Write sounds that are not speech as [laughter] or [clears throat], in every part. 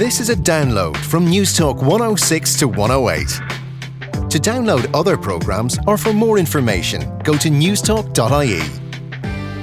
This is a download from Newstalk 106 to 108. To download other programmes or for more information, go to newstalk.ie.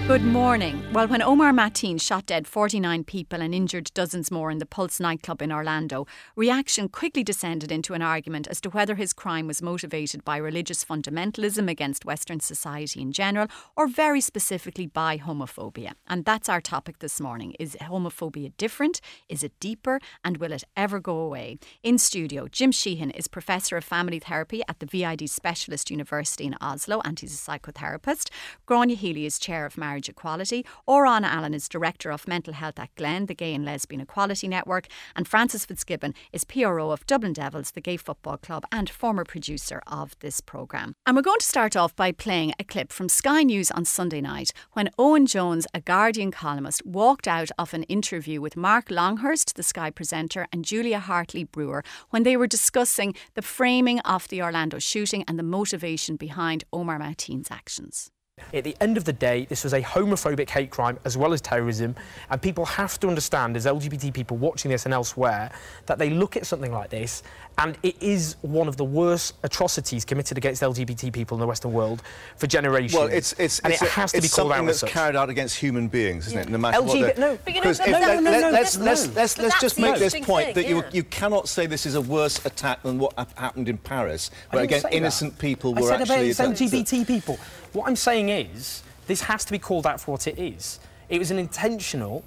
Good morning. Well, when Omar Mateen shot dead 49 people and injured dozens more in the Pulse nightclub in Orlando, reaction quickly descended into an argument as to whether his crime was motivated by religious fundamentalism against Western society in general or very specifically by homophobia. And that's our topic this morning. Is homophobia different? Is it deeper? And will it ever go away? In studio, Jim Sheehan is Professor of Family Therapy at the VID Specialist University in Oslo and he's a psychotherapist. Gráinne Healy is Chair of Marriage Marriage Equality. Odhrán Allen is Director of Mental Health at Glen, the Gay and Lesbian Equality Network. And Francis Fitzgibbon is PRO of Dublin Devils, the gay football club, and former producer of this programme. And we're going to start off by playing a clip from Sky News on Sunday night when Owen Jones, a Guardian columnist, walked out of an interview with Mark Longhurst, the Sky presenter, and Julia Hartley Brewer when they were discussing the framing of the Orlando shooting and the motivation behind Omar Mateen's actions. At the end of the day, this was a homophobic hate crime as well as terrorism, and people have to understand, as LGBT people watching this and elsewhere, that they look at something like this and it is one of the worst atrocities committed against LGBT people in the Western world for generations. Well, it's it's and it's, it has a, to be called something out that's as carried out against human beings, isn't yeah. it? No matter LGBT, what. No, but you know, no, no, no, no, let's no, let's let's let's, let's just make this point thing, that yeah. you you cannot say this is a worse attack than what happened in Paris, where again innocent that. people I were said actually about LGBT people. What I'm saying is this has to be called out for what it is. It was an intentional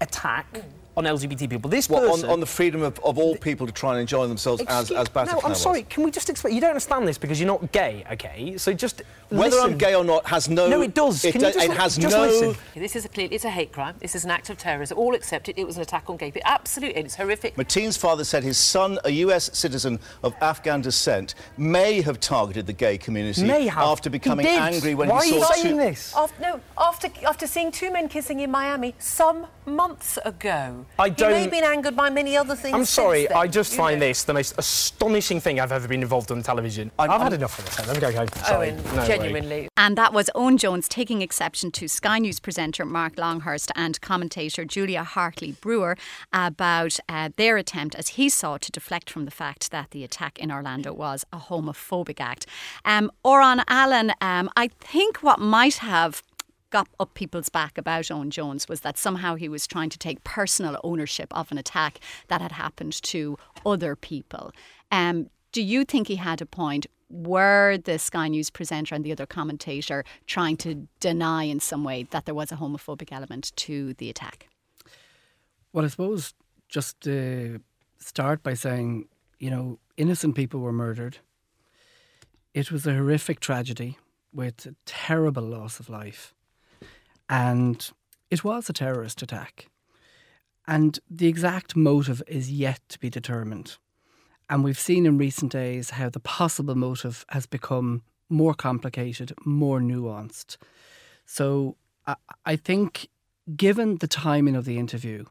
attack. Mm on LGBT people. This what, person, on, on, the freedom of, of all people to try and enjoy themselves excuse, as as Bataclan No, I'm was. sorry. Can we just explain? You don't understand this because you're not gay, okay? So just whether listen. I'm gay or not has no. No, it does. It, Can you just, it has just no. Listen. This is a clear. It's a hate crime. This is an act of terrorism. All accept it. It was an attack on gay people. Absolutely, it's horrific. Mateen's father said his son, a U.S. citizen of Afghan descent, may have targeted the gay community may have. after becoming angry when Why he saw Why are you saying two. this? After, no, after after seeing two men kissing in Miami some months ago. I You may don't- have been angered by many other things. I'm sorry, since then, I just you find know. this the most astonishing thing I've ever been involved on television. i have had enough of this. Let me go home. Sorry. Owen, No way. genuinely. And that was Owen Jones taking exception to Sky News presenter Mark Longhurst and commentator Julia Hartley Brewer about uh, their attempt, as he saw, to deflect from the fact that the attack in Orlando was a homophobic act. Um, Odhrán Allen, um, I think what might have got up people's back about Owen Jones was that somehow he was trying to take personal ownership of an attack that had happened to other people. Um, do you think he had a point? Were the Sky News presenter and the other commentator trying to deny in some way that there was a homophobic element to the attack? Well, I suppose just to start by saying, you know, innocent people were murdered. It was a horrific tragedy with a terrible loss of life. And it was a terrorist attack. And the exact motive is yet to be determined. And we've seen in recent days how the possible motive has become more complicated, more nuanced. So I, I think, given the timing of the interview,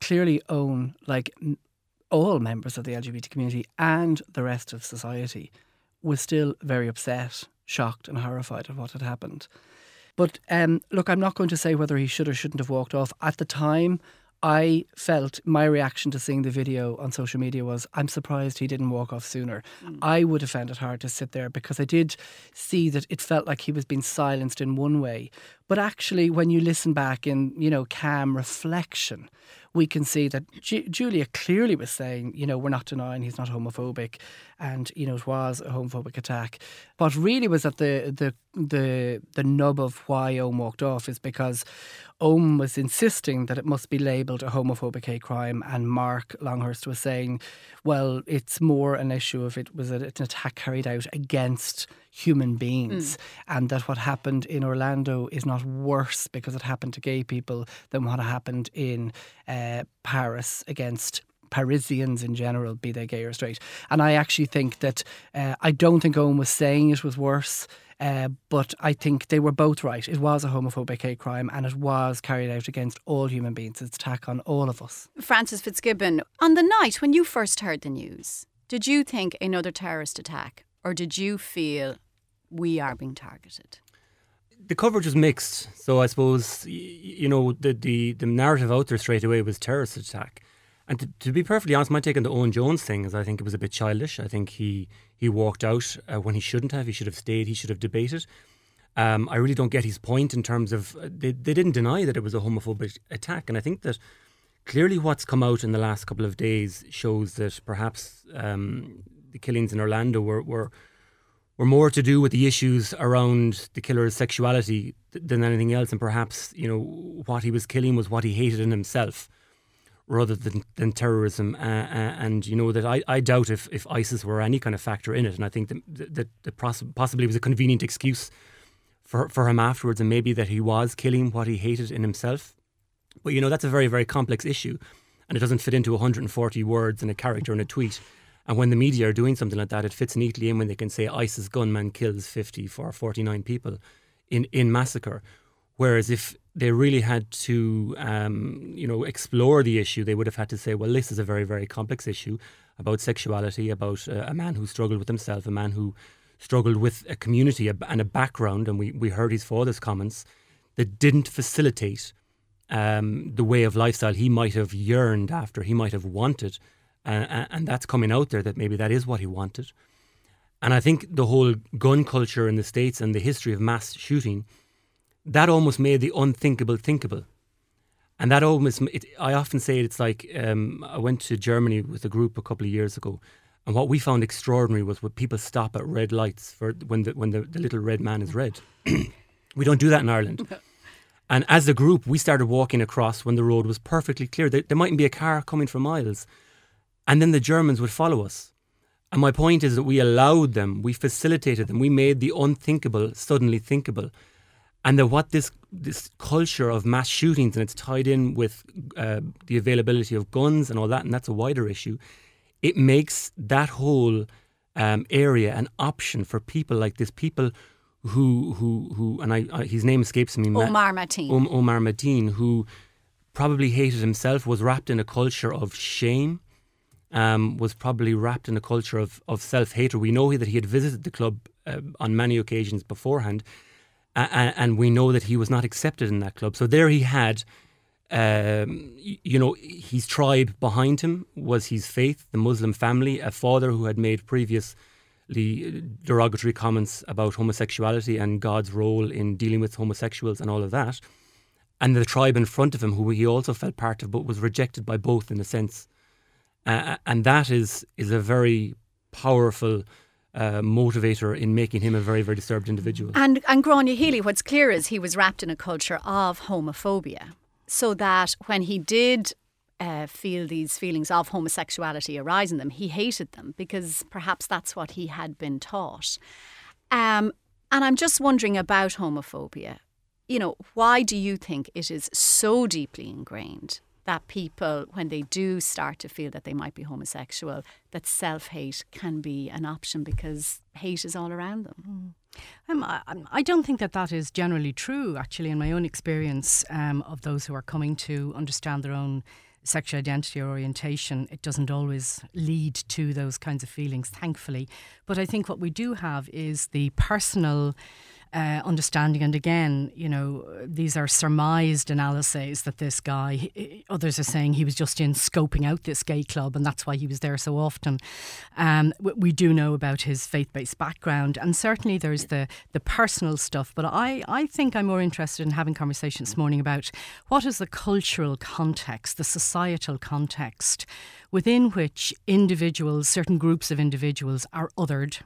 clearly Owen, like all members of the LGBT community and the rest of society, was still very upset, shocked, and horrified at what had happened. But um, look, I'm not going to say whether he should or shouldn't have walked off. At the time, I felt my reaction to seeing the video on social media was I'm surprised he didn't walk off sooner. I would have found it hard to sit there because I did see that it felt like he was being silenced in one way. But actually, when you listen back in, you know, calm reflection, we can see that Ju- Julia clearly was saying, you know, we're not denying he's not homophobic, and you know it was a homophobic attack. What really was at the the the the nub of why Owen walked off is because Owen was insisting that it must be labelled a homophobic hate crime, and Mark Longhurst was saying, well, it's more an issue if it was an attack carried out against human beings, and that what happened in Orlando is not worse because it happened to gay people than what happened in uh, Paris against Parisians in general, be they gay or straight. And I actually think that uh, I don't think Owen was saying it was worse. Uh, but I think they were both right. It was a homophobic hate crime and it was carried out against all human beings. It's attack on all of us. Francis Fitzgibbon, on the night when you first heard the news, did you think another terrorist attack or did you feel we are being targeted? the coverage was mixed. So I suppose you know the, the the narrative out there straight away was terrorist attack, And to, to, be perfectly honest, my take on the Owen Jones thing is I think it was a bit childish. I think he he walked out uh, when he shouldn't have. He should have stayed. He should have debated. Um, I really don't get his point in terms of uh, they, they didn't deny that it was a homophobic attack, and I think that clearly what's come out in the last couple of days shows that perhaps um, the killings in Orlando were, were were more to do with the issues around the killer's sexuality than anything else, and perhaps you know what he was killing was what he hated in himself rather than, than terrorism. Uh, uh, and you know that I, I doubt if, if ISIS were any kind of factor in it. And I think that that, that possibly was a convenient excuse for for him afterwards, and maybe that he was killing what he hated in himself. But you know that's a very very complex issue, and it doesn't fit into 140 words and a character in a tweet. And when the media are doing something like that, it fits neatly in when they can say ISIS gunman kills 50 for 49 people in, in massacre. Whereas if they really had to, um, you know, explore the issue, they would have had to say, well, this is a very, very complex issue about sexuality, about uh, a man who struggled with himself, a man who struggled with a community and a background, and we, we heard his father's comments that didn't facilitate um, the way of lifestyle he might have yearned after, he might have wanted, uh, and that's coming out there that maybe that is what he wanted. And I think the whole gun culture in the States and the history of mass shooting that almost made the unthinkable thinkable. And that almost, it, I often say it's like um, I went to Germany with a group a couple of years ago, and what we found extraordinary was when people stop at red lights for when the when the, the little red man is red. [clears throat] we don't do that in Ireland. [laughs] And as a group, we started walking across when the road was perfectly clear. There, there mightn't be a car coming for miles, and then the Germans would follow us. And my point is that we allowed them, we facilitated them, we made the unthinkable suddenly thinkable and that what this this culture of mass shootings and it's tied in with uh, the availability of guns and all that, and that's a wider issue. It makes that whole um, area an option for people like this. People who who who, and I, I his name escapes me. Omar Mateen. Um, Omar Mateen, who probably hated himself, was wrapped in a culture of shame. Um, was probably wrapped in a culture of, of self hatred. We know that he had visited the club uh, on many occasions beforehand, and, and we know that he was not accepted in that club. So there he had, um, you know, his tribe behind him was his faith, the Muslim family, a father who had made previously derogatory comments about homosexuality and God's role in dealing with homosexuals and all of that. And the tribe in front of him, who he also felt part of, but was rejected by both in a sense. Uh, and that is is a very powerful uh, motivator in making him a very, very disturbed individual. And and Gráinne Healy, what's clear is he was wrapped in a culture of homophobia, so that when he did uh, feel these feelings of homosexuality arise in them, he hated them because perhaps that's what he had been taught. Um, and I'm just wondering about homophobia. You know, why do you think it is so deeply ingrained that people, when they do start to feel that they might be homosexual, that self hate can be an option because hate is all around them. Mm. Um, I, I, don't think that that is generally true, actually, in my own experience um, of those who are coming to understand their own sexual identity or orientation, it doesn't always lead to those kinds of feelings, thankfully. But I think what we do have is the personal uh, understanding. And again, you know, these are surmised analyses that this guy, others are saying he was just in scoping out this gay club and that's why he was there so often. Um, we do know about his faith based background and certainly there's the, the personal stuff. But I, I think I'm more interested in having conversations this morning about what is the cultural context, the societal context within which individuals, certain groups of individuals, are othered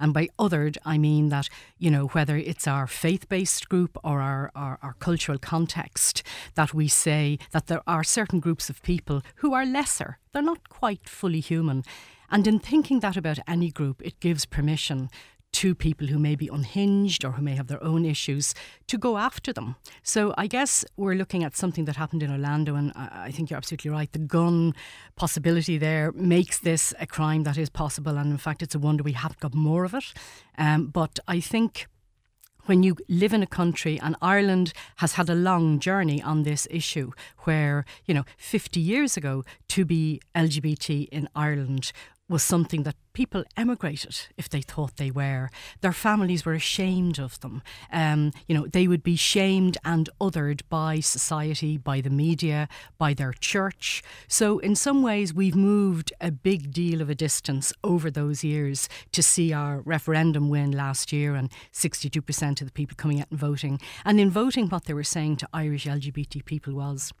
and by othered, I mean that, you know, whether it's our faith based group or our, our, our, cultural context, that we say that there are certain groups of people who are lesser. They're not quite fully human. And in thinking that about any group, it gives permission to people who may be unhinged or who may have their own issues to go after them. So I guess we're looking at something that happened in Orlando, and I think you're absolutely right. The gun possibility there makes this a crime that is possible, and in fact, it's a wonder we haven't got more of it. Um, but I think when you live in a country, and Ireland has had a long journey on this issue, where, you know, 50 years ago, to be LGBT in Ireland was something that people emigrated if they thought they were. Their families were ashamed of them. Um, you know, they would be shamed and othered by society, by the media, by their church. So, in some ways, we've moved a big deal of a distance over those years to see our referendum win last year and 62% of the people coming out and voting. And in voting, what they were saying to Irish LGBT people was,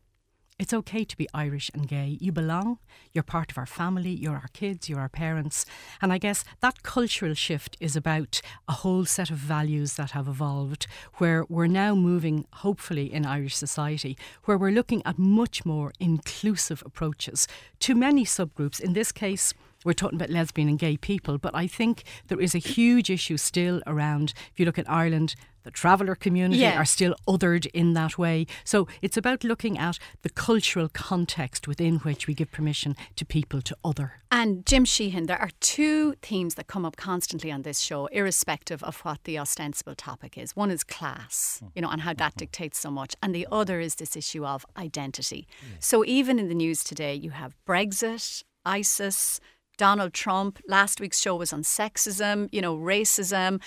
it's okay to be Irish and gay. You belong. You're part of our family. You're our kids. You're our parents. And I guess that cultural shift is about a whole set of values that have evolved, where we're now moving, hopefully, in Irish society, where we're looking at much more inclusive approaches to many subgroups. In this case, we're talking about lesbian and gay people, but I think there is a huge issue still around. If you look at Ireland, the traveller community Yeah. are still othered in that way. So it's about looking at the cultural context within which we give permission to people to other. And Jim Sheehan, there are two themes that come up constantly on this show, irrespective of what the ostensible topic is. One is class, mm-hmm. you know, and how that mm-hmm. dictates so much. And the other is this issue of identity. So even in the news today, you have Brexit, ISIS, Donald Trump. Last week's show was on sexism, you know, racism,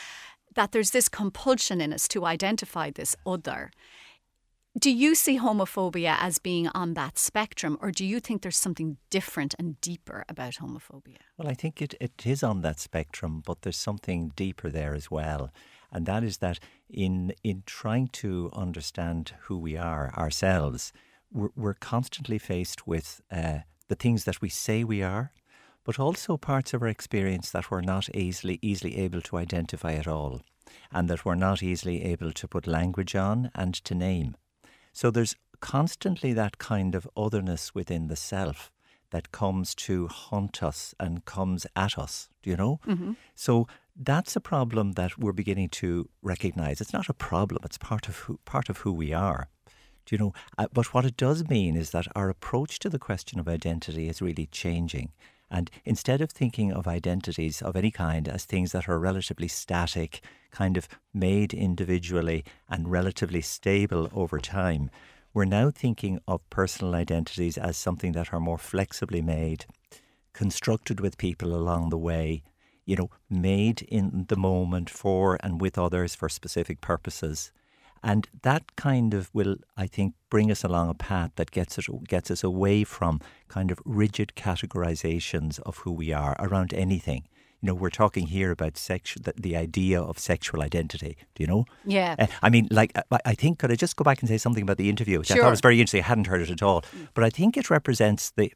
that there's this compulsion in us to identify this other. Do you see homophobia as being on that spectrum, or do you think there's something different and deeper about homophobia? Well, I think it, it is on that spectrum, but there's something deeper there as well. And that is that in in trying to understand who we are ourselves, we're, we're constantly faced with uh, the things that we say we are, but also parts of our experience that we're not easily easily able to identify at all, and that we're not easily able to put language on and to name. So there's constantly that kind of otherness within the self that comes to haunt us and comes at us, do you know? So that's a problem that we're beginning to recognize. It's not a problem, it's part of who, part of who we are. Do you know? Uh, but what it does mean is that our approach to the question of identity is really changing. And instead of thinking of identities of any kind as things that are relatively static, kind of made individually and relatively stable over time, we're now thinking of personal identities as something that are more flexibly made, constructed with people along the way, you know, made in the moment for and with others for specific purposes. And that kind of will, I think, bring us along a path that gets us, gets us away from kind of rigid categorizations of who we are around anything. You know, we're talking here about sexual, the, the idea of sexual identity. Do you know? Yeah. Uh, I mean, like, I, I think, could I just go back and say something about the interview, which I Sure. thought was very interesting. I hadn't heard it at all. But I think it represents the,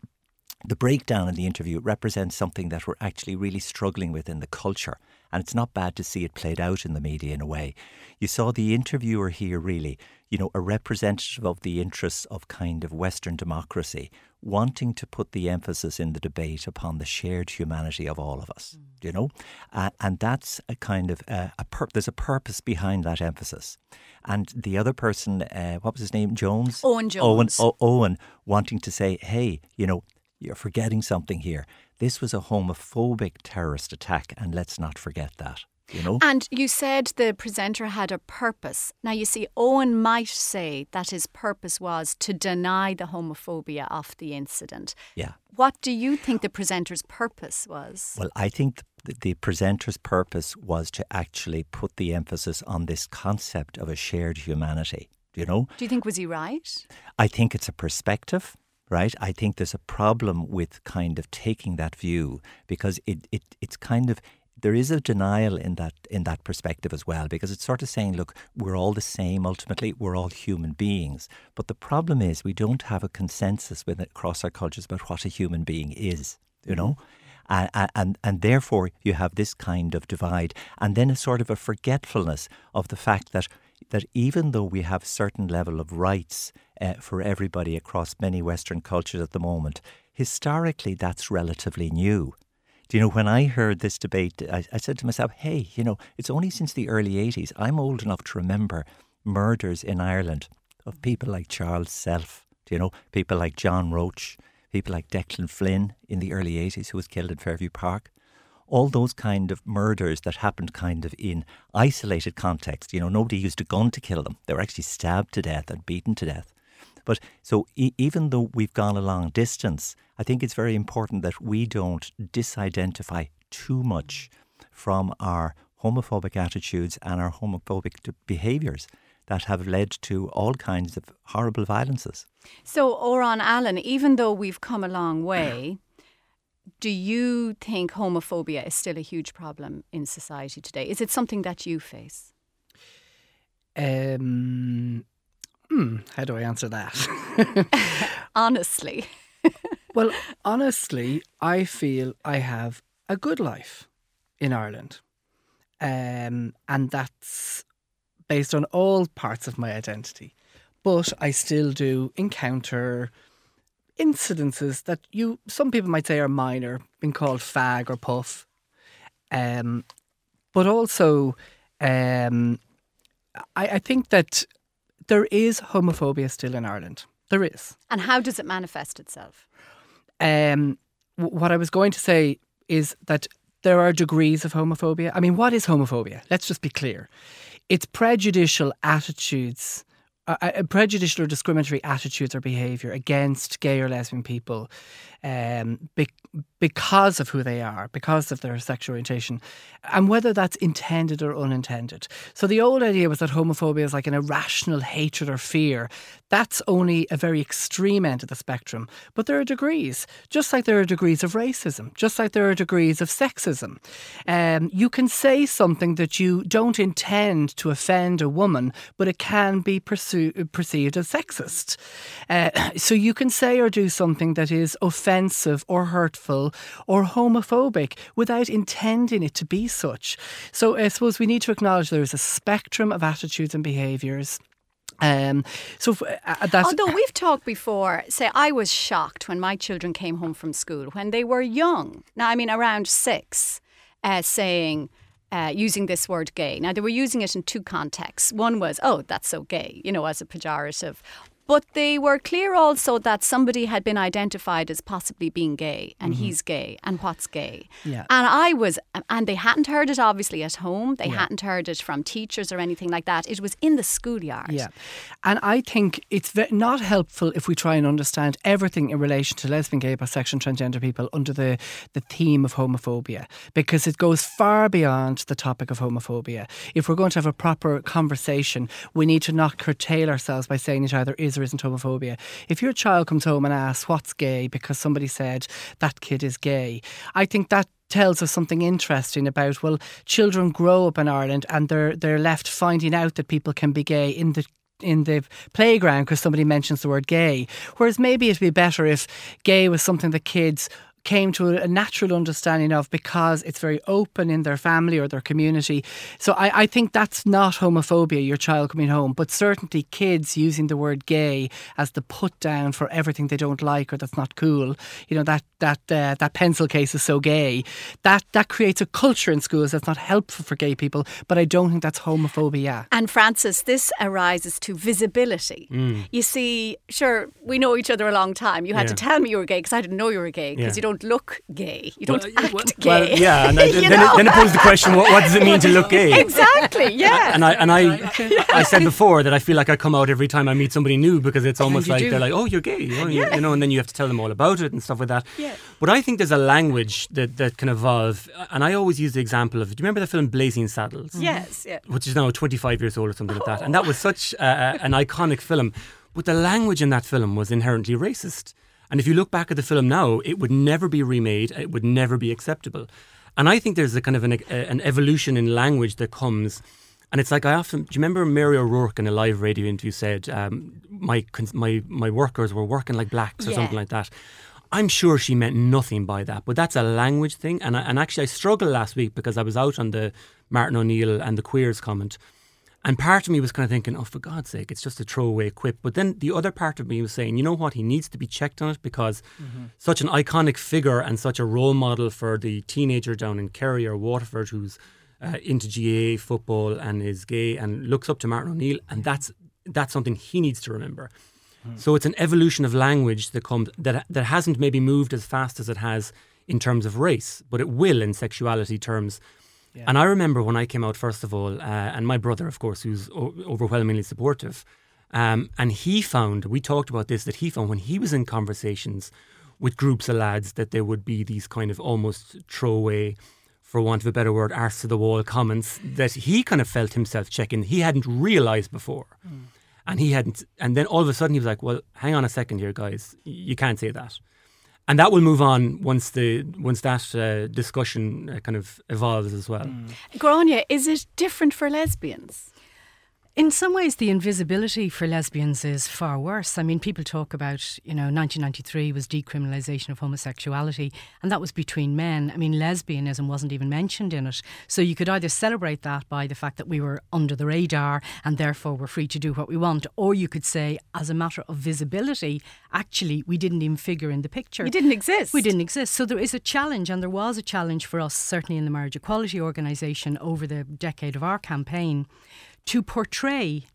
the breakdown in the interview represents something that we're actually really struggling with in the culture. And it's not bad to see it played out in the media in a way. You saw the interviewer here really, you know, a representative of the interests of kind of Western democracy, wanting to put the emphasis in the debate upon the shared humanity of all of us, do you know? Uh, and that's a kind of uh, a pur- there's a purpose behind that emphasis. And the other person, uh, what was his name? Jones? Owen Owen, Jones. O- Owen wanting to say, hey, you know, you're forgetting something here. This was a homophobic terrorist attack, and let's not forget that. You know? And you said the presenter had a purpose. Now, you see, Owen might say that his purpose was to deny the homophobia of the incident. Yeah. What do you think the presenter's purpose was? Well, I think the, the presenter's purpose was to actually put the emphasis on this concept of a shared humanity. Do you know? Do you think was he right? I think it's a perspective, right? I think there's a problem with kind of taking that view because it, it it's kind of there is a denial in that in that perspective as well because it's sort of saying look we're all the same ultimately. We're all human beings. But the problem is we don't have a consensus with across our cultures about what a human being is you know? Mm-hmm. And, and and therefore you have this kind of divide. And then a sort of a forgetfulness of the fact that that even though we have certain level of rights uh, for everybody across many Western cultures at the moment, historically that's relatively new. Do you know, when I heard this debate, I, I said to myself, hey, you know, it's only since the early 80s. I'm old enough to remember murders in Ireland of people like Charles Self, do you know, people like John Roach, people like Declan Flynn in the early 80s who was killed in Fairview Park all those kind of murders that happened kind of in isolated context. You know, nobody used a gun to kill them. They were actually stabbed to death and beaten to death. But so e- even though we've gone a long distance, I think it's very important that we don't disidentify too much from our homophobic attitudes and our homophobic behaviours that have led to all kinds of horrible violences. So, Odhrán Allen, even though we've come a long way, do you think homophobia is still a huge problem in society today? Is it something that you face? Um, hmm, how do I answer that? [laughs] honestly. [laughs] well, honestly, I feel I have a good life in Ireland. Um, and that's based on all parts of my identity. But I still do encounter incidences that you some people might say are minor, being called fag or puff. Um, but also, um, I, I think that there is homophobia still in Ireland. There is. And how does it manifest itself? Um, what I was going to say is that there are degrees of homophobia. I mean, what is homophobia? Let's just be clear. It's prejudicial attitudes uh, prejudicial or discriminatory attitudes or behaviour against gay or lesbian people um, be- because of who they are, because of their sexual orientation, and whether that's intended or unintended. So the old idea was that homophobia is like an irrational hatred or fear. That's only a very extreme end of the spectrum. But there are degrees, just like there are degrees of racism, just like there are degrees of sexism. Um, you can say something that you don't intend to offend a woman, but it can be perceived as sexist. Uh, [clears throat] so you can say or do something that is offensive or hurtful or homophobic without intending it to be such. So I suppose we need to acknowledge there is a spectrum of attitudes and behaviours. Um, so uh, that's although we've talked before, say I was shocked when my children came home from school when they were young. Now I mean around six, uh, saying. Uh, using this word gay. Now, they were using it in two contexts. One was, oh, that's so gay, you know, as a pejorative. But they were clear also that somebody had been identified as possibly being gay and mm-hmm. he's gay and what's gay. Yeah. And I was, and they hadn't heard it obviously at home. They yeah. hadn't heard it from teachers or anything like that. It was in the schoolyard. Yeah. And I think it's not helpful if we try and understand everything in relation to lesbian, gay, bisexual, transgender people under the, the theme of homophobia because it goes far beyond the topic of homophobia. If we're going to have a proper conversation, we need to not curtail ourselves by saying it either is or isn't homophobia. If your child comes home and asks what's gay because somebody said that kid is gay, I think that tells us something interesting about well children grow up in Ireland and they're they're left finding out that people can be gay in the in the playground because somebody mentions the word gay. Whereas maybe it'd be better if gay was something that kids came to a natural understanding of because it's very open in their family or their community. So I, I think that's not homophobia, your child coming home, but certainly kids using the word gay as the put down for everything they don't like or that's not cool. You know, that that uh, that pencil case is so gay. That that creates a culture in schools that's not helpful for gay people, but I don't think that's homophobia. And Francis, this arises to visibility. Mm. You see, sure, we know each other a long time. You had yeah. to tell me you were gay because I didn't know you were gay because yeah. you don't don't look gay. You don't well, act well, gay. Well, yeah, and I, [laughs] then, it, then, it, poses the question: what, what, does it mean to look gay? [laughs] Exactly. Yeah. And I and I, yeah. I said before that I feel like I come out every time I meet somebody new because it's almost like do. they're like, "Oh, you're gay," you know, yeah. you know, and then you have to tell them all about it and stuff like that. Yeah. But I think there's a language that that can evolve, and I always use the example of. Do you remember the film Blazing Saddles? Yes. Yeah. Which is now 25 years old or something like that, and that was such uh, an iconic film. But the language in that film was inherently racist. And if you look back at the film now, it would never be remade, it would never be acceptable. And I think there's a kind of an, a, an evolution in language that comes. And it's like I often do you remember Mary O'Rourke in a live radio interview said um, my my my workers were working like blacks or yeah. something like that. I'm sure she meant nothing by that, but that's a language thing. And I, and actually, I struggled last week because I was out on the Martin O'Neill and the queers comment, and part of me was kind of thinking, oh, for God's sake, it's just a throwaway quip. But then the other part of me was saying, you know what, he needs to be checked on it because mm-hmm. such an iconic figure and such a role model for the teenager down in Kerry or Waterford who's uh, into GAA football and is gay and looks up to Martin O'Neill, and that's that's something he needs to remember. Mm. So it's an evolution of language that comes that that hasn't maybe moved as fast as it has in terms of race, but it will in sexuality terms yeah. And I remember when I came out, first of all, uh, and my brother, of course, who's o- overwhelmingly supportive, um, and he found, we talked about this, that he found when he was in conversations with groups of lads that there would be these kind of almost throwaway for want of a better word, arse to the wall comments that he kind of felt himself checking. He hadn't realised before. Mm. And he hadn't, and then all of a sudden he was like, "Well, hang on a second here, guys. You can't say that." And that will move on once the once that uh, discussion uh, kind of evolves as well. Mm. Gráinne, is it different for lesbians? In some ways, the invisibility for lesbians is far worse. I mean, people talk about, you know, 1993 was decriminalisation of homosexuality, and that was between men. I mean, lesbianism wasn't even mentioned in it. So you could either celebrate that by the fact that we were under the radar and therefore we're free to do what we want, or you could say, as a matter of visibility, actually, we didn't even figure in the picture. We didn't exist. We didn't exist. So there is a challenge, and there was a challenge for us, certainly in the Marriage Equality Organisation, over the decade of our campaign to portray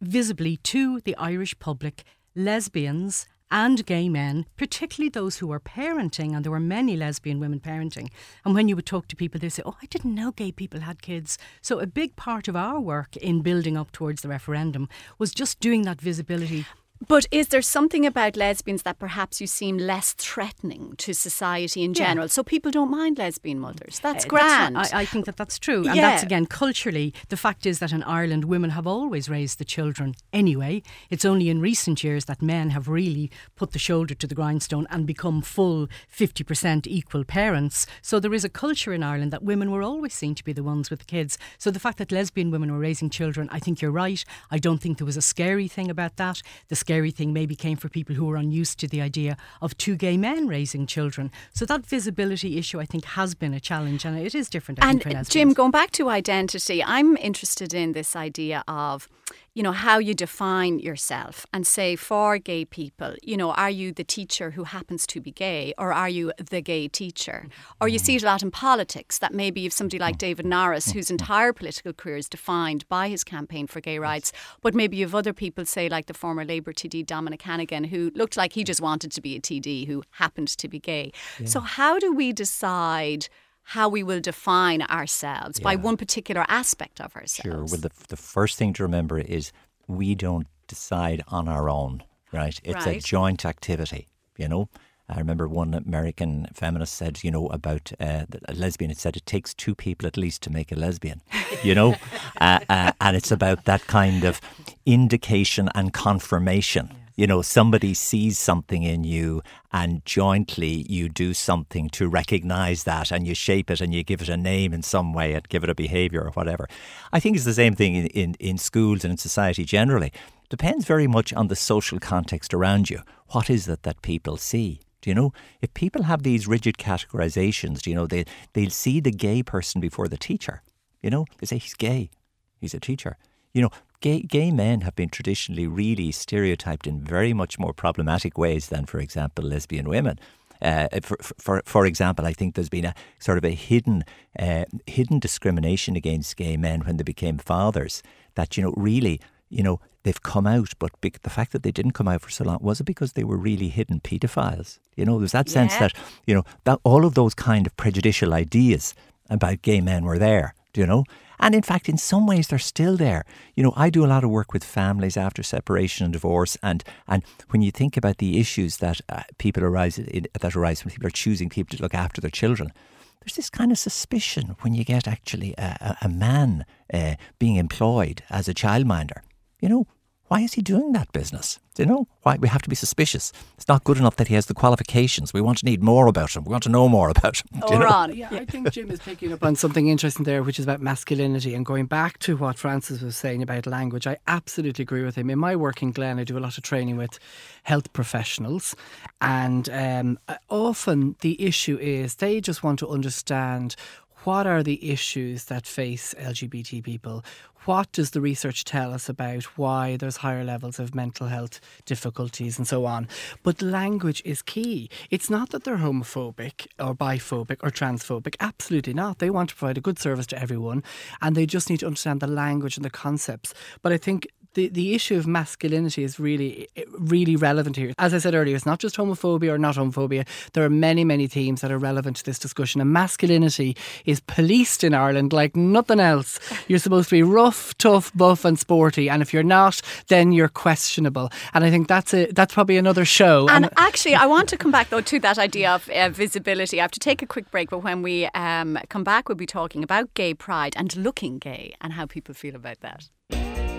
visibly to the Irish public lesbians and gay men, particularly those who are parenting, and there were many lesbian women parenting. And when you would talk to people, they say, Oh, I didn't know gay people had kids. So, a big part of our work in building up towards the referendum was just doing that visibility but is there something about lesbians that perhaps you seem less threatening to society in yeah. general? So people don't mind lesbian mothers. That's uh, grand. That's I, I, think that that's true. And yeah. that's again culturally. The fact is that in Ireland, women have always raised the children anyway. It's only in recent years that men have really put the shoulder to the grindstone and become full 50% equal parents. So there is a culture in Ireland that women were always seen to be the ones with the kids. So the fact that lesbian women were raising children, I think you're right. I don't think there was a scary thing about that. The scary thing maybe came for people who were unused to the idea of two gay men raising children. So that visibility issue, I think, has been a challenge, and it is different. I and uh, Jim, going back to identity, I'm interested in this idea of you know, how you define yourself and say for gay people, you know, are you the teacher who happens to be gay or are you the gay teacher? Or you mm. see it a lot in politics that maybe if somebody like David Norris, whose mm. entire political career is defined by his campaign for gay rights, but maybe you have other people, say like the former Labour TD Dominic Hannigan, who looked like he just wanted to be a TD who happened to be gay. Yeah. So how do we decide? How we will define ourselves yeah. by one particular aspect of ourselves. Sure. Well, the, the first thing to remember is we don't decide on our own, right? It's right. a joint activity, you know? I remember one American feminist said, you know, about uh, a lesbian. It said it takes two people at least to make a lesbian, you know, [laughs] uh, uh, and it's about that kind of indication and confirmation you know, somebody sees something in you and jointly you do something to recognize that and you shape it and you give it a name in some way and give it a behavior or whatever. I think it's the same thing in, in, in schools and in society generally. Depends very much on the social context around you. What is it that people see? Do you know, if people have these rigid categorizations, do you know, they, they'll see the gay person before the teacher. You know, they say he's gay, he's a teacher. You know, gay, gay men have been traditionally really stereotyped in very much more problematic ways than, for example, lesbian women. Uh, for, for, for example, I think there's been a sort of a hidden uh, hidden discrimination against gay men when they became fathers. That you know, really, you know, they've come out, but the fact that they didn't come out for so long was it because they were really hidden paedophiles? You know, there's that yeah. sense that you know that all of those kind of prejudicial ideas about gay men were there. Do you know? And in fact, in some ways, they're still there. You know, I do a lot of work with families after separation and divorce, and and when you think about the issues that uh, people arise in, that arise when people are choosing people to look after their children, there's this kind of suspicion when you get actually a, a, a man uh, being employed as a childminder. You know, why is he doing that business? You know why we have to be suspicious? It's not good enough that he has the qualifications. We want to need more about him. We want to know more about him. [laughs] Oh, Ron, yeah, I think Jim is picking up on something interesting there, which is about masculinity and going back to what Francis was saying about language. I absolutely agree with him. In my work in Glen, I do a lot of training with health professionals, and um, often the issue is they just want to understand what are the issues that face LGBT people? What does the research tell us about why there's higher levels of mental health difficulties and so on? But language is key. It's not that they're homophobic or biphobic or transphobic. Absolutely not. They want to provide a good service to everyone and they just need to understand the language and the concepts. But I think the, the issue of masculinity is really really relevant here. As I said earlier, it's not just homophobia or not homophobia. There are many, many themes that are relevant to this discussion. And masculinity is policed in Ireland like nothing else. [laughs] You're supposed to be rough, tough, buff, and sporty. And if you're not, then you're questionable. And I think that's a that's probably another show. And, and actually, I want to come back though to that idea of uh, visibility. I have to take a quick break, but when we um, come back, we'll be talking about gay pride and looking gay and how people feel about that.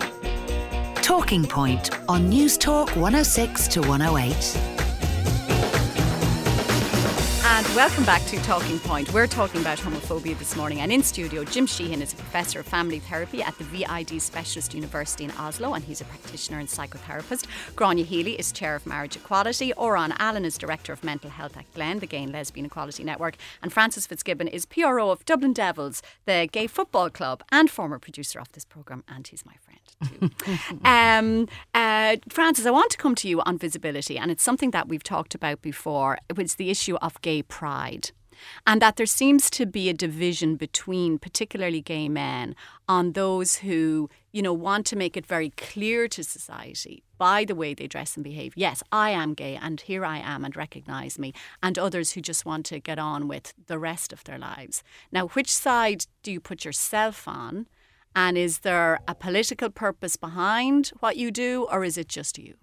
Talking Point on News Talk 106 to 108. And welcome back to Talking Point. We're talking about homophobia this morning. And in studio, Jim Sheehan is a professor of family therapy at the VID Specialist University in Oslo, and he's a practitioner and psychotherapist. Gráinne Healy is chair of marriage equality. Odhrán Allen is director of mental health at Glen, the Gay and Lesbian Equality Network. And Francis Fitzgibbon is PRO of Dublin Devils, the gay football club, and former producer of this programme. And he's my friend too. [laughs] um, uh, Francis, I want to come to you on visibility, and it's something that we've talked about before. It's the issue of gay pride. And that there seems to be a division between particularly gay men on those who, you know, want to make it very clear to society by the way they dress and behave, yes, I am gay and here I am and recognize me, and others who just want to get on with the rest of their lives. Now, which side do you put yourself on? And is there a political purpose behind what you do, or is it just you?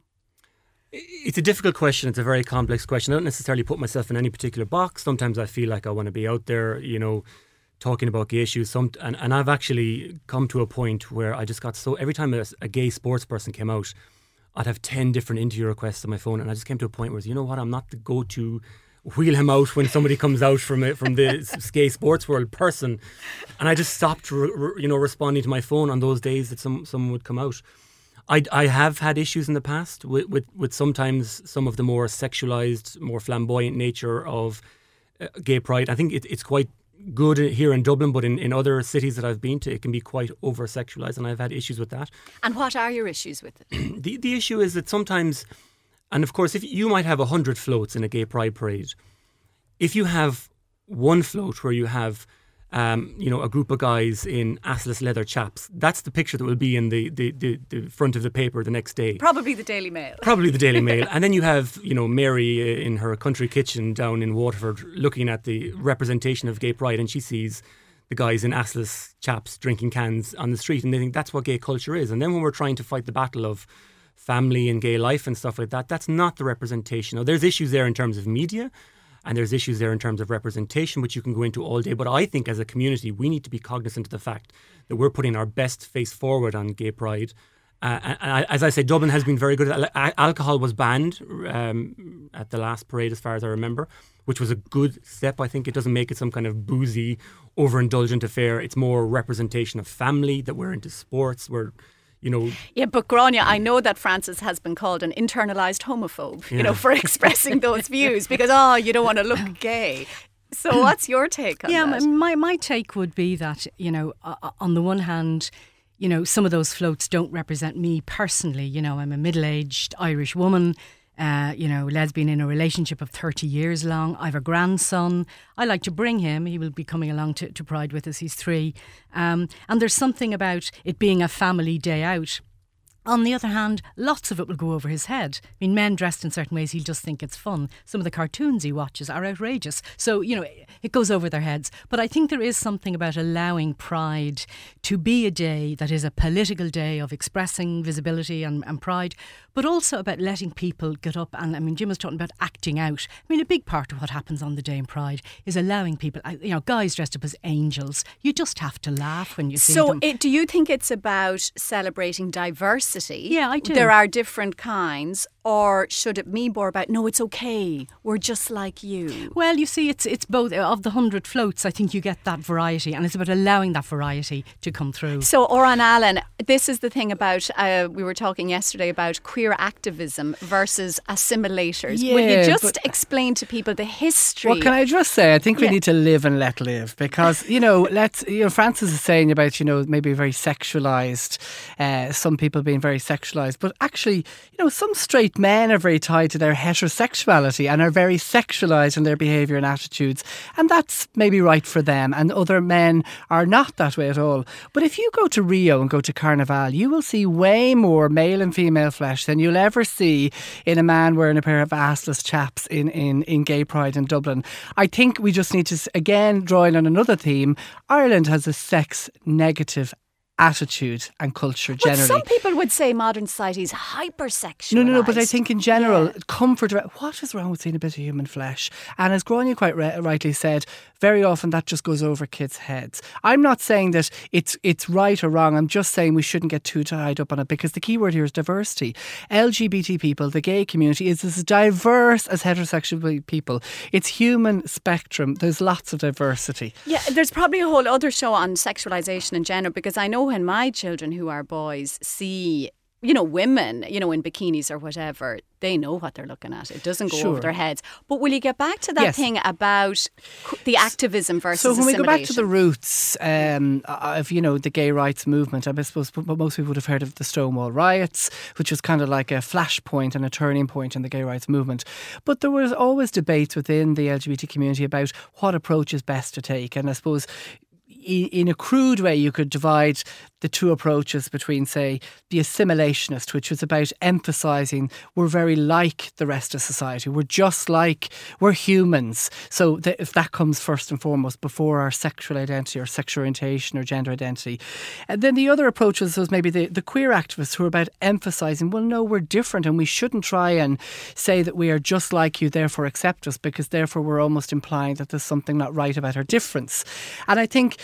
It's a difficult question. It's a very complex question. I don't necessarily put myself in any particular box. Sometimes I feel like I want to be out there, you know, talking about gay issues. Some, and, and I've actually come to a point where I just got so every time a, a gay sports person came out, I'd have 10 different interview requests on my phone. And I just came to a point where, you know what, I'm not the go to wheel him out when somebody comes out from it from the gay sports world person, and I just stopped, re, re, you know, responding to my phone on those days that some someone would come out. I, I have had issues in the past with, with, with sometimes some of the more sexualized, more flamboyant nature of uh, gay pride. I think it, it's quite good here in Dublin, but in, in other cities that I've been to, it can be quite over sexualized, and I've had issues with that. And what are your issues with it? [clears throat] the, the issue is that sometimes and of course, if you might have a hundred floats in a gay pride parade, if you have one float where you have um, you know, a group of guys in assless leather chaps. That's the picture that will be in the, the, the, the, front of the paper the next day. Probably the Daily Mail. Probably the Daily Mail. [laughs] and then you have, you know, Mary uh, in her country kitchen down in Waterford looking at the representation of gay pride and she sees the guys in assless chaps drinking cans on the street and they think that's what gay culture is. And then when we're trying to fight the battle of family and gay life and stuff like that. That's not the representation. Now, there's issues there in terms of media and there's issues there in terms of representation, which you can go into all day. But I think as a community, we need to be cognizant of the fact that we're putting our best face forward on gay pride. Uh, and as I say, Dublin has been very good. Alcohol was banned um, at the last parade, as far as I remember, which was a good step. I think it doesn't make it some kind of boozy, overindulgent affair. It's more representation of family that we're into sports. We're you know. Yeah, but Gráinne, I know that Francis has been called an internalized homophobe, yeah. you know, for [laughs] expressing those views because, oh, you don't want to look gay. So, [clears throat] what's your take on yeah, that? Yeah, my, my take would be that, you know, uh, on the one hand, you know, some of those floats don't represent me personally. You know, I'm a middle aged Irish woman uh, you know, lesbian in a relationship of 30 years long. I have a grandson. I like to bring him. He will be coming along to, to Pride with us. He's three. Um, and there's something about it being a family day out on the other hand, lots of it will go over his head. I mean, men dressed in certain ways, he'll just think it's fun. Some of the cartoons he watches are outrageous. So, you know, it goes over their heads. But I think there is something about allowing Pride to be a day that is a political day of expressing visibility and, and pride, but also about letting people get up. And I mean, Jim was talking about acting out. I mean, a big part of what happens on the day in Pride is allowing people, uh, you know, guys dressed up as angels. You just have to laugh when you see so them. So, do you think it's about celebrating diversity? Diversity. Yeah, I do. There are different kinds, or should it be more about no, it's okay, we're just like you? Well, you see, it's it's both. Of the hundred floats, I think you get that variety, and it's about allowing that variety to come through. So, Odhrán Allen, this is the thing about uh, we were talking yesterday about queer activism versus assimilators. Yeah, Will you just explain to people the history? Well, can I just say, I think we yeah. need to live and let live because you know, [laughs] let's you know, Francis is saying about you know maybe very sexualized, uh, some people being very sexualized, but actually, you know, some straight men are very tied to their heterosexuality and are very sexualized in their behavior and attitudes. And that's maybe right for them. And other men are not that way at all. But if you go to Rio and go to Carnival, you will see way more male and female flesh than you'll ever see in a man wearing a pair of assless chaps in, in, in Gay Pride in Dublin. I think we just need to, again, drawing on another theme, Ireland has a sex negative attitude and culture But generally. some people would say modern society is hypersexual. No, no, no. But I think in general, comfort. What is wrong with seeing a bit of human flesh? And as Gráinne quite ri- rightly said, very often that just goes over kids' heads. I'm not saying that it's it's right or wrong. I'm just saying we shouldn't get too tied up on it because the key word here is diversity. LGBT people, the gay community, is as diverse as heterosexual people. It's human spectrum. There's lots of diversity. Yeah, there's probably a whole other show on sexualization in general because I know when my children who are boys see you know, women, you know, in bikinis or whatever, they know what they're looking at. It doesn't go Sure. over their heads. But will you get back to that Yes. thing about the activism versus So when we go back to the roots um, of you know the gay rights movement, I suppose most people would have heard of the Stonewall riots, which was kind of like a flashpoint and a turning point in the gay rights movement. But there was always debates within the LGBT community about what approach is best to take, and I suppose. In a crude way, you could divide the two approaches between, say, the assimilationist, which was about emphasising we're very like the rest of society. We're just like, we're humans. So if that comes first and foremost before our sexual identity or sexual orientation or gender identity. And then the other approach was, maybe the, the queer activists who are about emphasising, well, no, we're different and we shouldn't try and say that we are just like you, therefore accept us, because therefore we're almost implying that there's something not right about our difference. And I think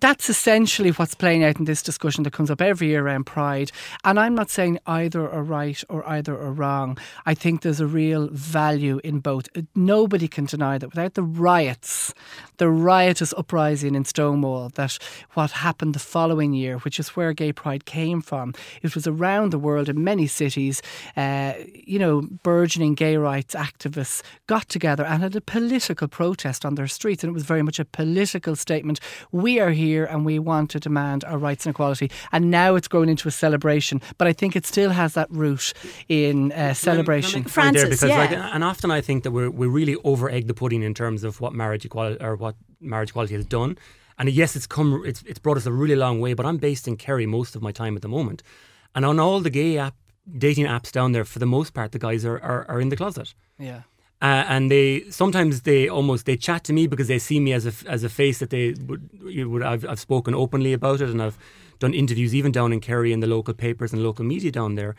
that's essentially what's playing out in this discussion that comes up every year around Pride. And I'm not saying either are right or either are wrong. I think there's a real value in both. Uh, Nobody can deny that without the riots, the riotous uprising in Stonewall, that what happened the following year, which is where Gay Pride came from, it was around the world in many cities, uh, you know, burgeoning gay rights activists got together and had a political protest on their streets. And it was very much a political statement. We are here and we want to demand our rights and equality. And now it's grown into a celebration. But I think it still has that root in uh, celebration. Right there, because like, and often I think that we're we really over egg the pudding in terms of what marriage equality or what marriage equality has done. And yes, it's come, it's, it's brought us a really long way. But I'm based in Kerry most of my time at the moment, and on all the gay app dating apps down there, for the most part, the guys are are, are in the closet. Yeah. Uh, and they sometimes they almost they chat to me because they see me as a as a face that they would you would I've, I've spoken openly about it and I've done interviews even down in Kerry in the local papers and local media down there,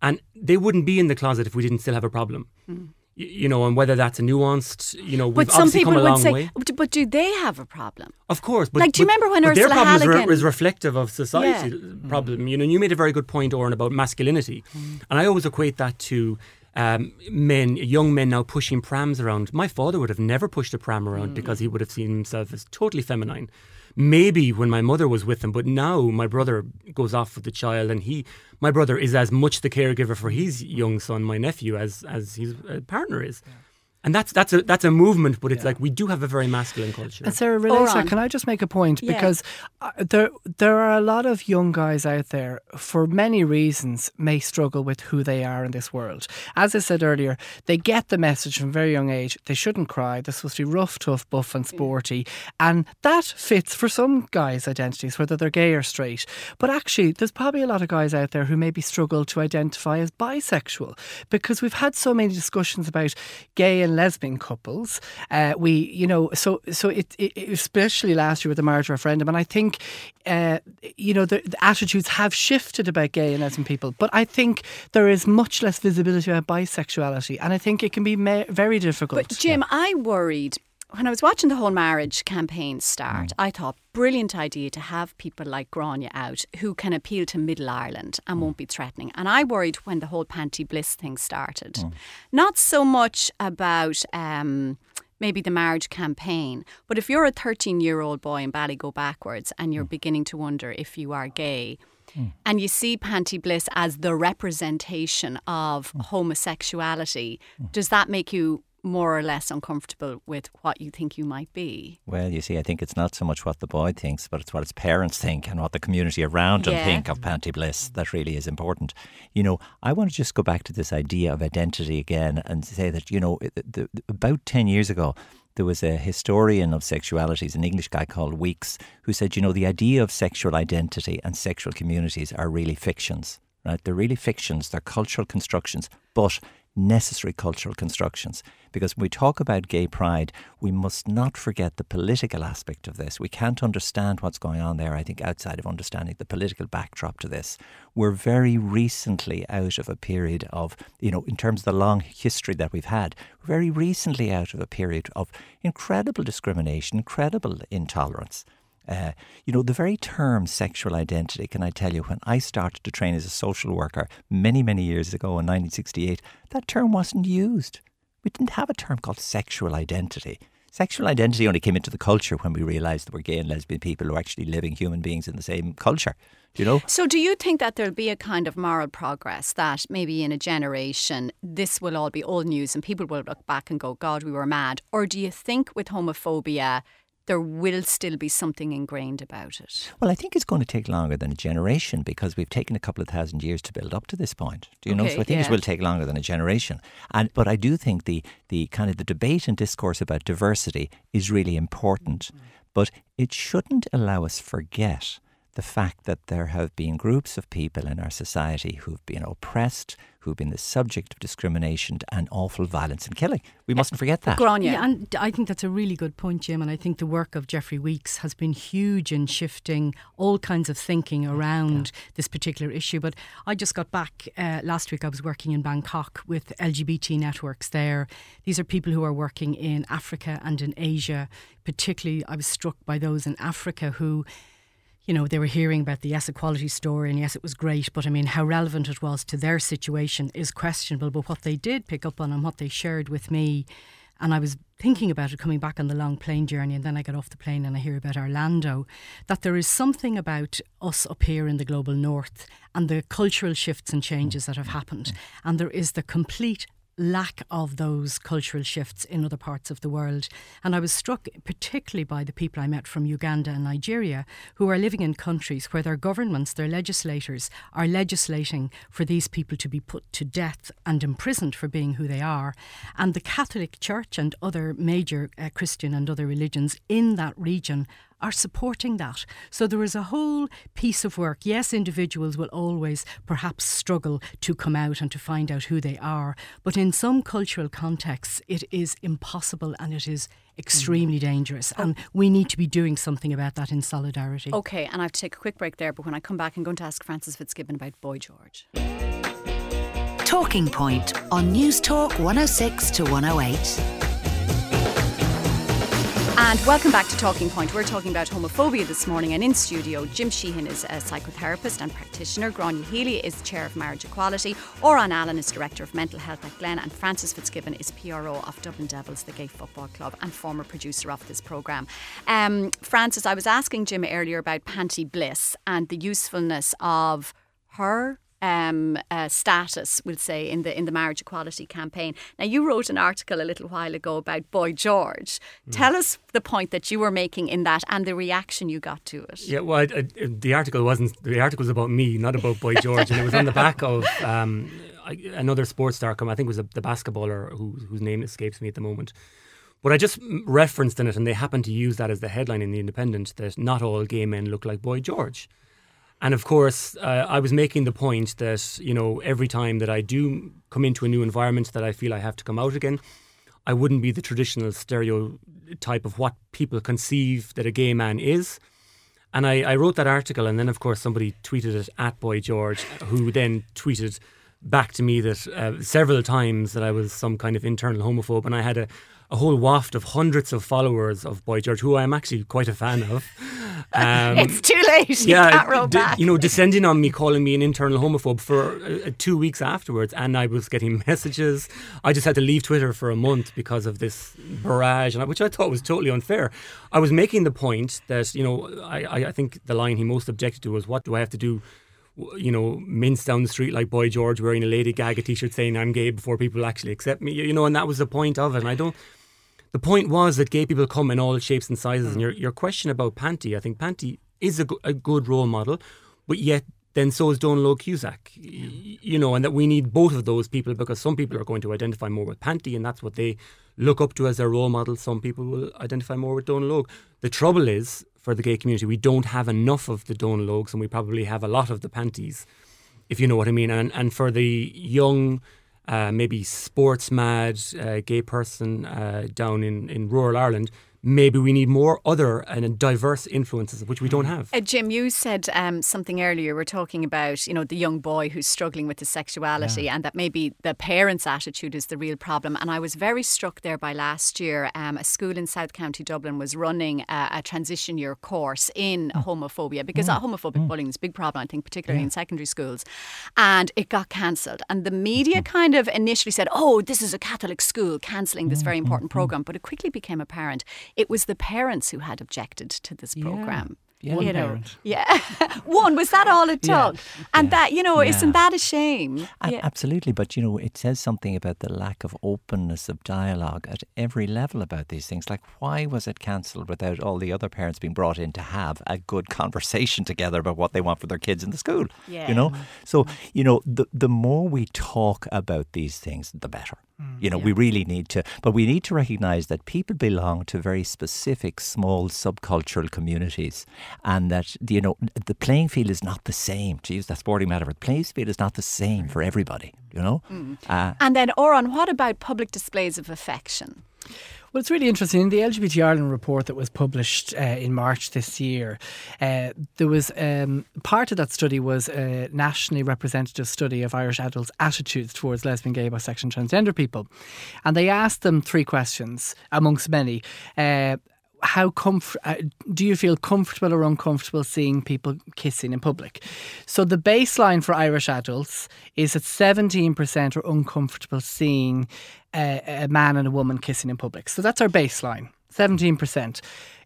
and they wouldn't be in the closet if we didn't still have a problem. Mm. Y- You know, and whether that's a nuanced, you know, we've But some people come a would long say, way. but but do they have a problem? Of course, but Like, do you but- remember when but their Ursula problem is, re- Halligan- is reflective of society Yeah. problem. You know, and you made a very good point, Odhrán, about masculinity, and I always equate that to um, men, young men now pushing prams around. My father would have never pushed a pram around because he would have seen himself as totally feminine. Maybe when my mother was with him, but now my brother goes off with the child, and he, my brother, is as much the caregiver for his young son, my nephew, as as his uh, partner is. And that's that's a that's a movement, but it's like we do have a very masculine culture. And Sarah, relate to Can I just make a point? Yeah. Because uh, there there are a lot of young guys out there, for many reasons, may struggle with who they are in this world. As I said earlier, they get the message from a very young age. They shouldn't cry. They're supposed to be rough, tough, buff, and sporty, and that fits for some guys' identities, whether they're gay or straight. But actually, there's probably a lot of guys out there who maybe struggle to identify as bisexual because we've had so many discussions about gay and lesbian couples. Uh, we, you know, so so it, it especially last year with the marriage referendum, and I think, uh, you know, the, the attitudes have shifted about gay and lesbian people. But I think there is much less visibility about bisexuality, and I think it can be ma- very difficult. But Jim, I worried when I was watching the whole marriage campaign start. Mm. I thought brilliant idea to have people like Gráinne out who can appeal to Middle Ireland and Mm. won't be threatening. And I worried when the whole Panti Bliss thing started, Mm. not so much about. Um, Maybe the marriage campaign. But if you're a 13 year old boy in Ballygo backwards and Mm. you're beginning to wonder if you are gay, and you see Panti Bliss as the representation of Mm. homosexuality, does that make you more or less uncomfortable with what you think you might be. Well, you see, I think it's not so much what the boy thinks, but it's what his parents think and what the community around him Yeah. think of Panti Bliss that really is important. You know, I want to just go back to this idea of identity again and say that, you know, the, the, about 10 years ago, there was a historian of sexualities, an English guy called Weeks, who said, you know, the idea of sexual identity and sexual communities are really fictions, right? They're really fictions, they're cultural constructions, but necessary cultural constructions. Because when we talk about gay pride, we must not forget the political aspect of this. We can't understand what's going on there, I think, outside of understanding the political backdrop to this. We're very recently out of a period of, you know, in terms of the long history that we've had, very recently out of a period of incredible discrimination, incredible intolerance. Uh, you know, the very term sexual identity, can I tell you, when I started to train as a social worker many, many years ago in 1968, that term wasn't used. We didn't have a term called sexual identity. Sexual identity only came into the culture when we realised that we're gay and lesbian people who are actually living human beings in the same culture. You know? So, do you think that there'll be a kind of moral progress that maybe in a generation this will all be old news and people will look back and go, God, we were mad? Or do you think with homophobia, there will still be something ingrained about it? Well, I think it's going to take longer than a generation because we've taken a couple of thousand years to build up to this point. Do you know? So I think yeah. it will take longer than a generation. And but I do think the the kind of the debate and discourse about diversity is really important. Mm-hmm. But it shouldn't allow us forget the fact that there have been groups of people in our society who've been oppressed, who've been the subject of discrimination and awful violence and killing. We mustn't forget that. Gráinne. Yeah, and I think that's a really good point, Jim. And I think the work of Jeffrey Weeks has been huge in shifting all kinds of thinking around this particular issue. But I just got back uh, last week. I was working in Bangkok with LGBT networks there. These are people who are working in Africa and in Asia. Particularly, I was struck by those in Africa who you know, they were hearing about the Yes Equality story, and yes, it was great, but I mean, how relevant it was to their situation is questionable. But what they did pick up on and what they shared with me, and I was thinking about it coming back on the long plane journey, and then I got off the plane and I hear about Orlando, that there is something about us up here in the global north and the cultural shifts and changes that have happened, and there is the complete lack of those cultural shifts in other parts of the world. And I was struck particularly by the people I met from Uganda and Nigeria who are living in countries where their governments, their legislators, are legislating for these people to be put to death and imprisoned for being who they are. And the Catholic Church and other major uh, Christian and other religions in that region are supporting that. So there is a whole piece of work. Yes, individuals will always perhaps struggle to come out and to find out who they are, but in some cultural contexts, it is impossible and it is extremely dangerous. Oh. And we need to be doing something about that in solidarity. Okay, and I have to take a quick break there, but when I come back, I'm going to ask Francis Fitzgibbon about Boy George. Talking Point on Newstalk 106 to 108. And welcome back to Talking Point. We're talking about homophobia this morning, and in studio, Jim Sheehan is a psychotherapist and practitioner. Gráinne Healy is chair of marriage equality. Odhrán Allen is director of mental health at GLEN, and Francis Fitzgibbon is PRO of Dublin Devils, the gay football club, and former producer of this programme. Um, Francis, I was asking Jim earlier about Panti Bliss and the usefulness of her um, uh, status, we'll say, in the in the marriage equality campaign. Now, you wrote an article a little while ago about Boy George. Tell us the point that you were making in that and the reaction you got to it. Yeah, well, I, I, the article wasn't. The article was about me, not about Boy [laughs] George, and it was on the back of um, another sports star. Come, I think it was a, the basketballer who, whose name escapes me at the moment. But I just referenced in it, and they happened to use that as the headline in the Independent that not all gay men look like Boy George. And of course, uh, I was making the point that you know every time that I do come into a new environment that I feel I have to come out again, I wouldn't be the traditional stereotype of what people conceive that a gay man is. And I, I wrote that article, and then of course somebody tweeted it at Boy George, who then tweeted back to me that uh, several times that I was some kind of internal homophobe, and I had a, a whole waft of hundreds of followers of Boy George, who I'm actually quite a fan of. [laughs] Um, it's too late. You yeah, can't roll d- back. you know, descending on me, calling me an internal homophobe for uh, uh, two weeks afterwards, and I was getting [laughs] messages. I just had to leave Twitter for a month because of this barrage, and which I thought was totally unfair. I was making the point that you know, I, I, I think the line he most objected to was, "What do I have to do?" you know, mince down the street like Boy George wearing a Lady Gaga t-shirt saying I'm gay before people actually accept me. You know, and that was the point of it. And I don't. The point was that gay people come in all shapes and sizes. And mm. your your question about Panti, I think Panti is a, go- a good role model, but yet then so is Donald Cusack. Y- You know, and that we need both of those people because some people are going to identify more with Panti, and that's what they look up to as their role model. Some people will identify more with Dónal Óg. The trouble is for the gay community, we don't have enough of the Dónal Ógs, and we probably have a lot of the Pantis, if you know what I mean. And and for the young. Uh, maybe sports mad uh, gay person uh, down in, in rural Ireland, maybe we need more other and diverse influences, which we don't have. Uh, Jim, you said um, something earlier. We're talking about you know the young boy who's struggling with his sexuality, and that maybe the parents' attitude is the real problem. And I was very struck there by last year. Um, a school in South County Dublin was running a, a transition year course in homophobia because uh, homophobic bullying is a big problem, I think, particularly in secondary schools, and it got cancelled. And the media kind of initially said, "Oh, this is a Catholic school cancelling this very important program," but it quickly became apparent it was the parents who had objected to this program. Yeah, you one know, parent. yeah, [laughs] one was that all it Yeah. took, and that you know, isn't that a shame? A- Yeah. Absolutely, but you know, it says something about the lack of openness of dialogue at every level about these things. Like, why was it cancelled without all the other parents being brought in to have a good [laughs] conversation together about what they want for their kids in the school? Yeah. You know, so you know, the the more we talk about these things, the better. You know, we really need to, but we need to recognise that people belong to very specific small subcultural communities, and that you know the playing field is not the same. To use that sporting metaphor, the playing field is not the same for everybody. You know, uh, And then, Odhrán, what about public displays of affection? Well, it's really interesting. In the LGBT Ireland report that was published uh, in March this year, uh, there was um, part of that study was a nationally representative study of Irish adults' attitudes towards lesbian, gay, bisexual, and transgender people, and they asked them three questions amongst many. Uh, how comf- uh, do you feel comfortable or uncomfortable seeing people kissing in public? So the baseline for Irish adults is that 17% are uncomfortable seeing uh, a man and a woman kissing in public. So that's our baseline, 17%.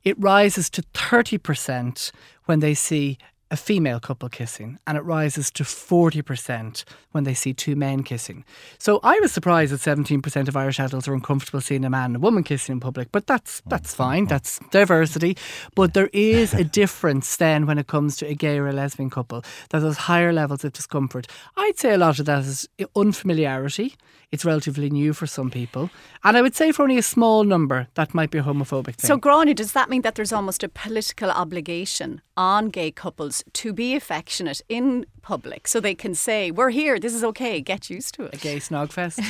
It rises to 30% when they see a female couple kissing, and it rises to 40% when they see two men kissing. So I was surprised that 17% of Irish adults are uncomfortable seeing a man and a woman kissing in public, but that's oh, that's fine. That's diversity. But there is a [laughs] difference then when it comes to a gay or a lesbian couple, that there's higher levels of discomfort. I'd say a lot of that is unfamiliarity. It's relatively new for some people. And I would say for only a small number, that might be a homophobic thing. So, Gráinne, does that mean that there's almost a political obligation on gay couples to be affectionate in public so they can say, We're here, this is okay, get used to it. a gay snog fest? [laughs] [laughs]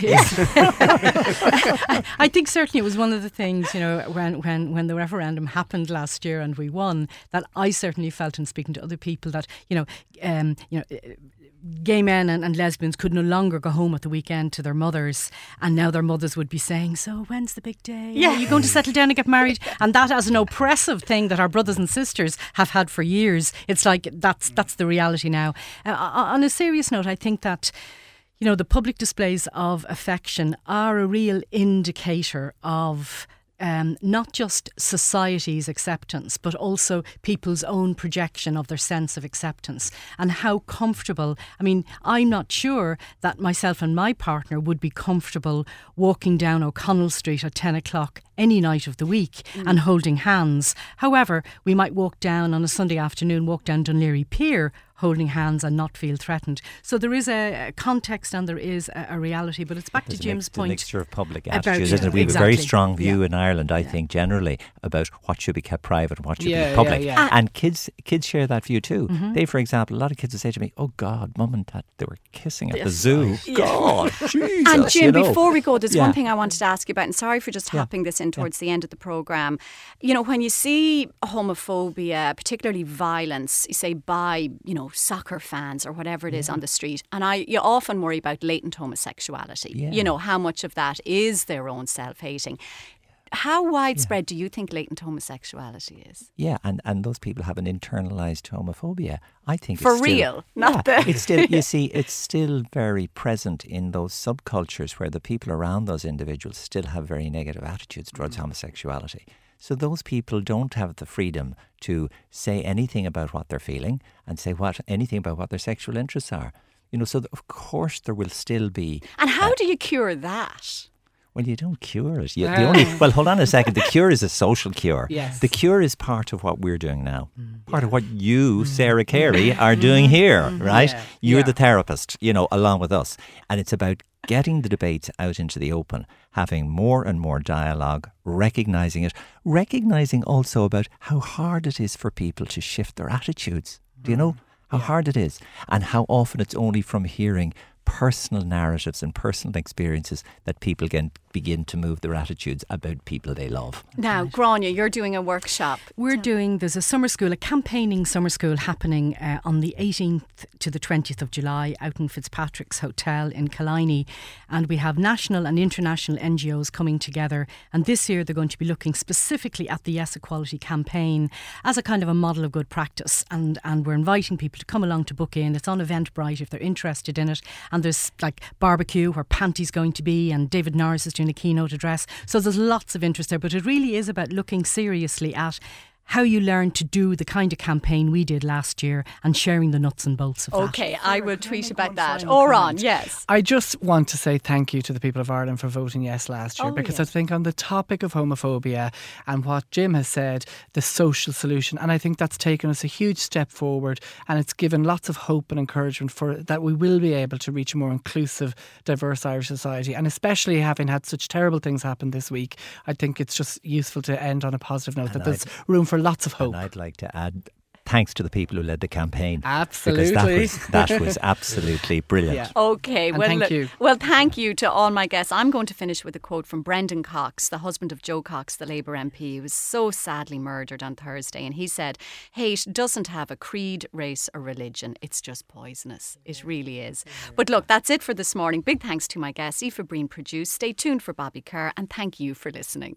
I think certainly it was one of the things, you know, when, when, when the referendum happened last year and we won, that I certainly felt in speaking to other people that, you know, um, you know, gay men and, and lesbians could no longer go home at the weekend to their mothers, and now their mothers would be saying, "So when's the big day? Yeah. Are you going to settle down and get married?" [laughs] And that as an oppressive thing that our brothers and sisters have had for years. It's like that's that's the reality now. Uh, on a serious note, I think that. You know, the public displays of affection are a real indicator of um, not just society's acceptance, but also people's own projection of their sense of acceptance and how comfortable. I mean, I'm not sure that myself and my partner would be comfortable walking down O'Connell Street at 10 o'clock any night of the week and holding hands. However, we might walk down on a Sunday afternoon, walk down Dún Laoghaire Pier holding hands and not feel threatened. So there is a a context and there is a, a reality, but it's back There's to Jim's mix- point. A mixture of public attitudes, isn't it? We have a very strong view Yeah. in Ireland, I think, generally about what should be kept private and what should Yeah, be public. yeah. And kids kids share that view too. Mm-hmm. They, for example, a lot of kids will say to me, "Oh God, mum and dad, they were kissing at the zoo." God, [laughs] Jesus, And Jim, you know. before we go, there's Yeah. one thing I wanted to ask you about, and sorry for just Yeah. hopping this in towards the end of the programme. You know, when you see homophobia, particularly violence, you say by, you know, soccer fans or whatever it is on the street, and I you often worry about latent homosexuality. Yeah. You know, how much of that is their own self hating. How widespread do you think latent homosexuality is? Yeah, and, and those people have an internalized homophobia. I think For still- real, not yeah, the- it's still you [laughs] see it's still very present in those subcultures where the people around those individuals still have very negative attitudes towards mm. homosexuality. So those people don't have the freedom to say anything about what they're feeling and say what anything about what their sexual interests are. You know, so of course there will still be. And how do you cure that? Well, you don't cure it. You, the only ah. well, hold on a second. The cure is a social cure. [laughs] Yes. The cure is part of what we're doing now. Mm. Part of what you, mm. Sarah mm. Carey, [laughs] are doing here, mm-hmm. right? Yeah. You're Yeah. the therapist, you know, along with us, and it's about getting the debate out into the open, having more and more dialogue, recognizing it, recognizing also about how hard it is for people to shift their attitudes. Do you know how hard it is, and how often it's only from hearing personal narratives and personal experiences that people can begin to move their attitudes about people they love. Now, Gráinne, you're doing a workshop. We're doing, there's a summer school, a campaigning summer school happening uh, on the 18th to the 20th of July out in Fitzpatrick's Hotel in Killiney. And we have national and international NGOs coming together. And this year they're going to be looking specifically at the Yes Equality campaign as a kind of a model of good practice. And, and we're inviting people to come along to book in. It's on Eventbrite if they're interested in it. And there's like barbecue where Panti's going to be, and David Norris is doing a keynote address. So there's lots of interest there. But it really is about looking seriously at how you learned to do the kind of campaign we did last year and sharing the nuts and bolts of that. Okay, I will tweet about that. final Odhrán, comment? yes. I just want to say thank you to the people of Ireland for voting yes last year Oh, because yes. I think on the topic of homophobia and what Jim has said, the social solution, and I think that's taken us a huge step forward and it's given lots of hope and encouragement for that we will be able to reach a more inclusive, diverse Irish society. And especially having had such terrible things happen this week, I think it's just useful to end on a positive note that And there's room for lots of hope. And I'd like to add thanks to the people who led the campaign. Absolutely. Because that was, that was [laughs] absolutely brilliant. Yeah. Okay, And well, thank look- you. well, thank you to all my guests. I'm going to finish with a quote from Brendan Cox, the husband of Jo Cox, the Labour MP, who was so sadly murdered on Thursday. And he said, Hate doesn't have a creed, race, or religion. It's just poisonous. It really is. But look, that's it for this morning. Big thanks to my guests, Aoife Breen produced. Stay tuned for Bobby Kerr, and thank you for listening.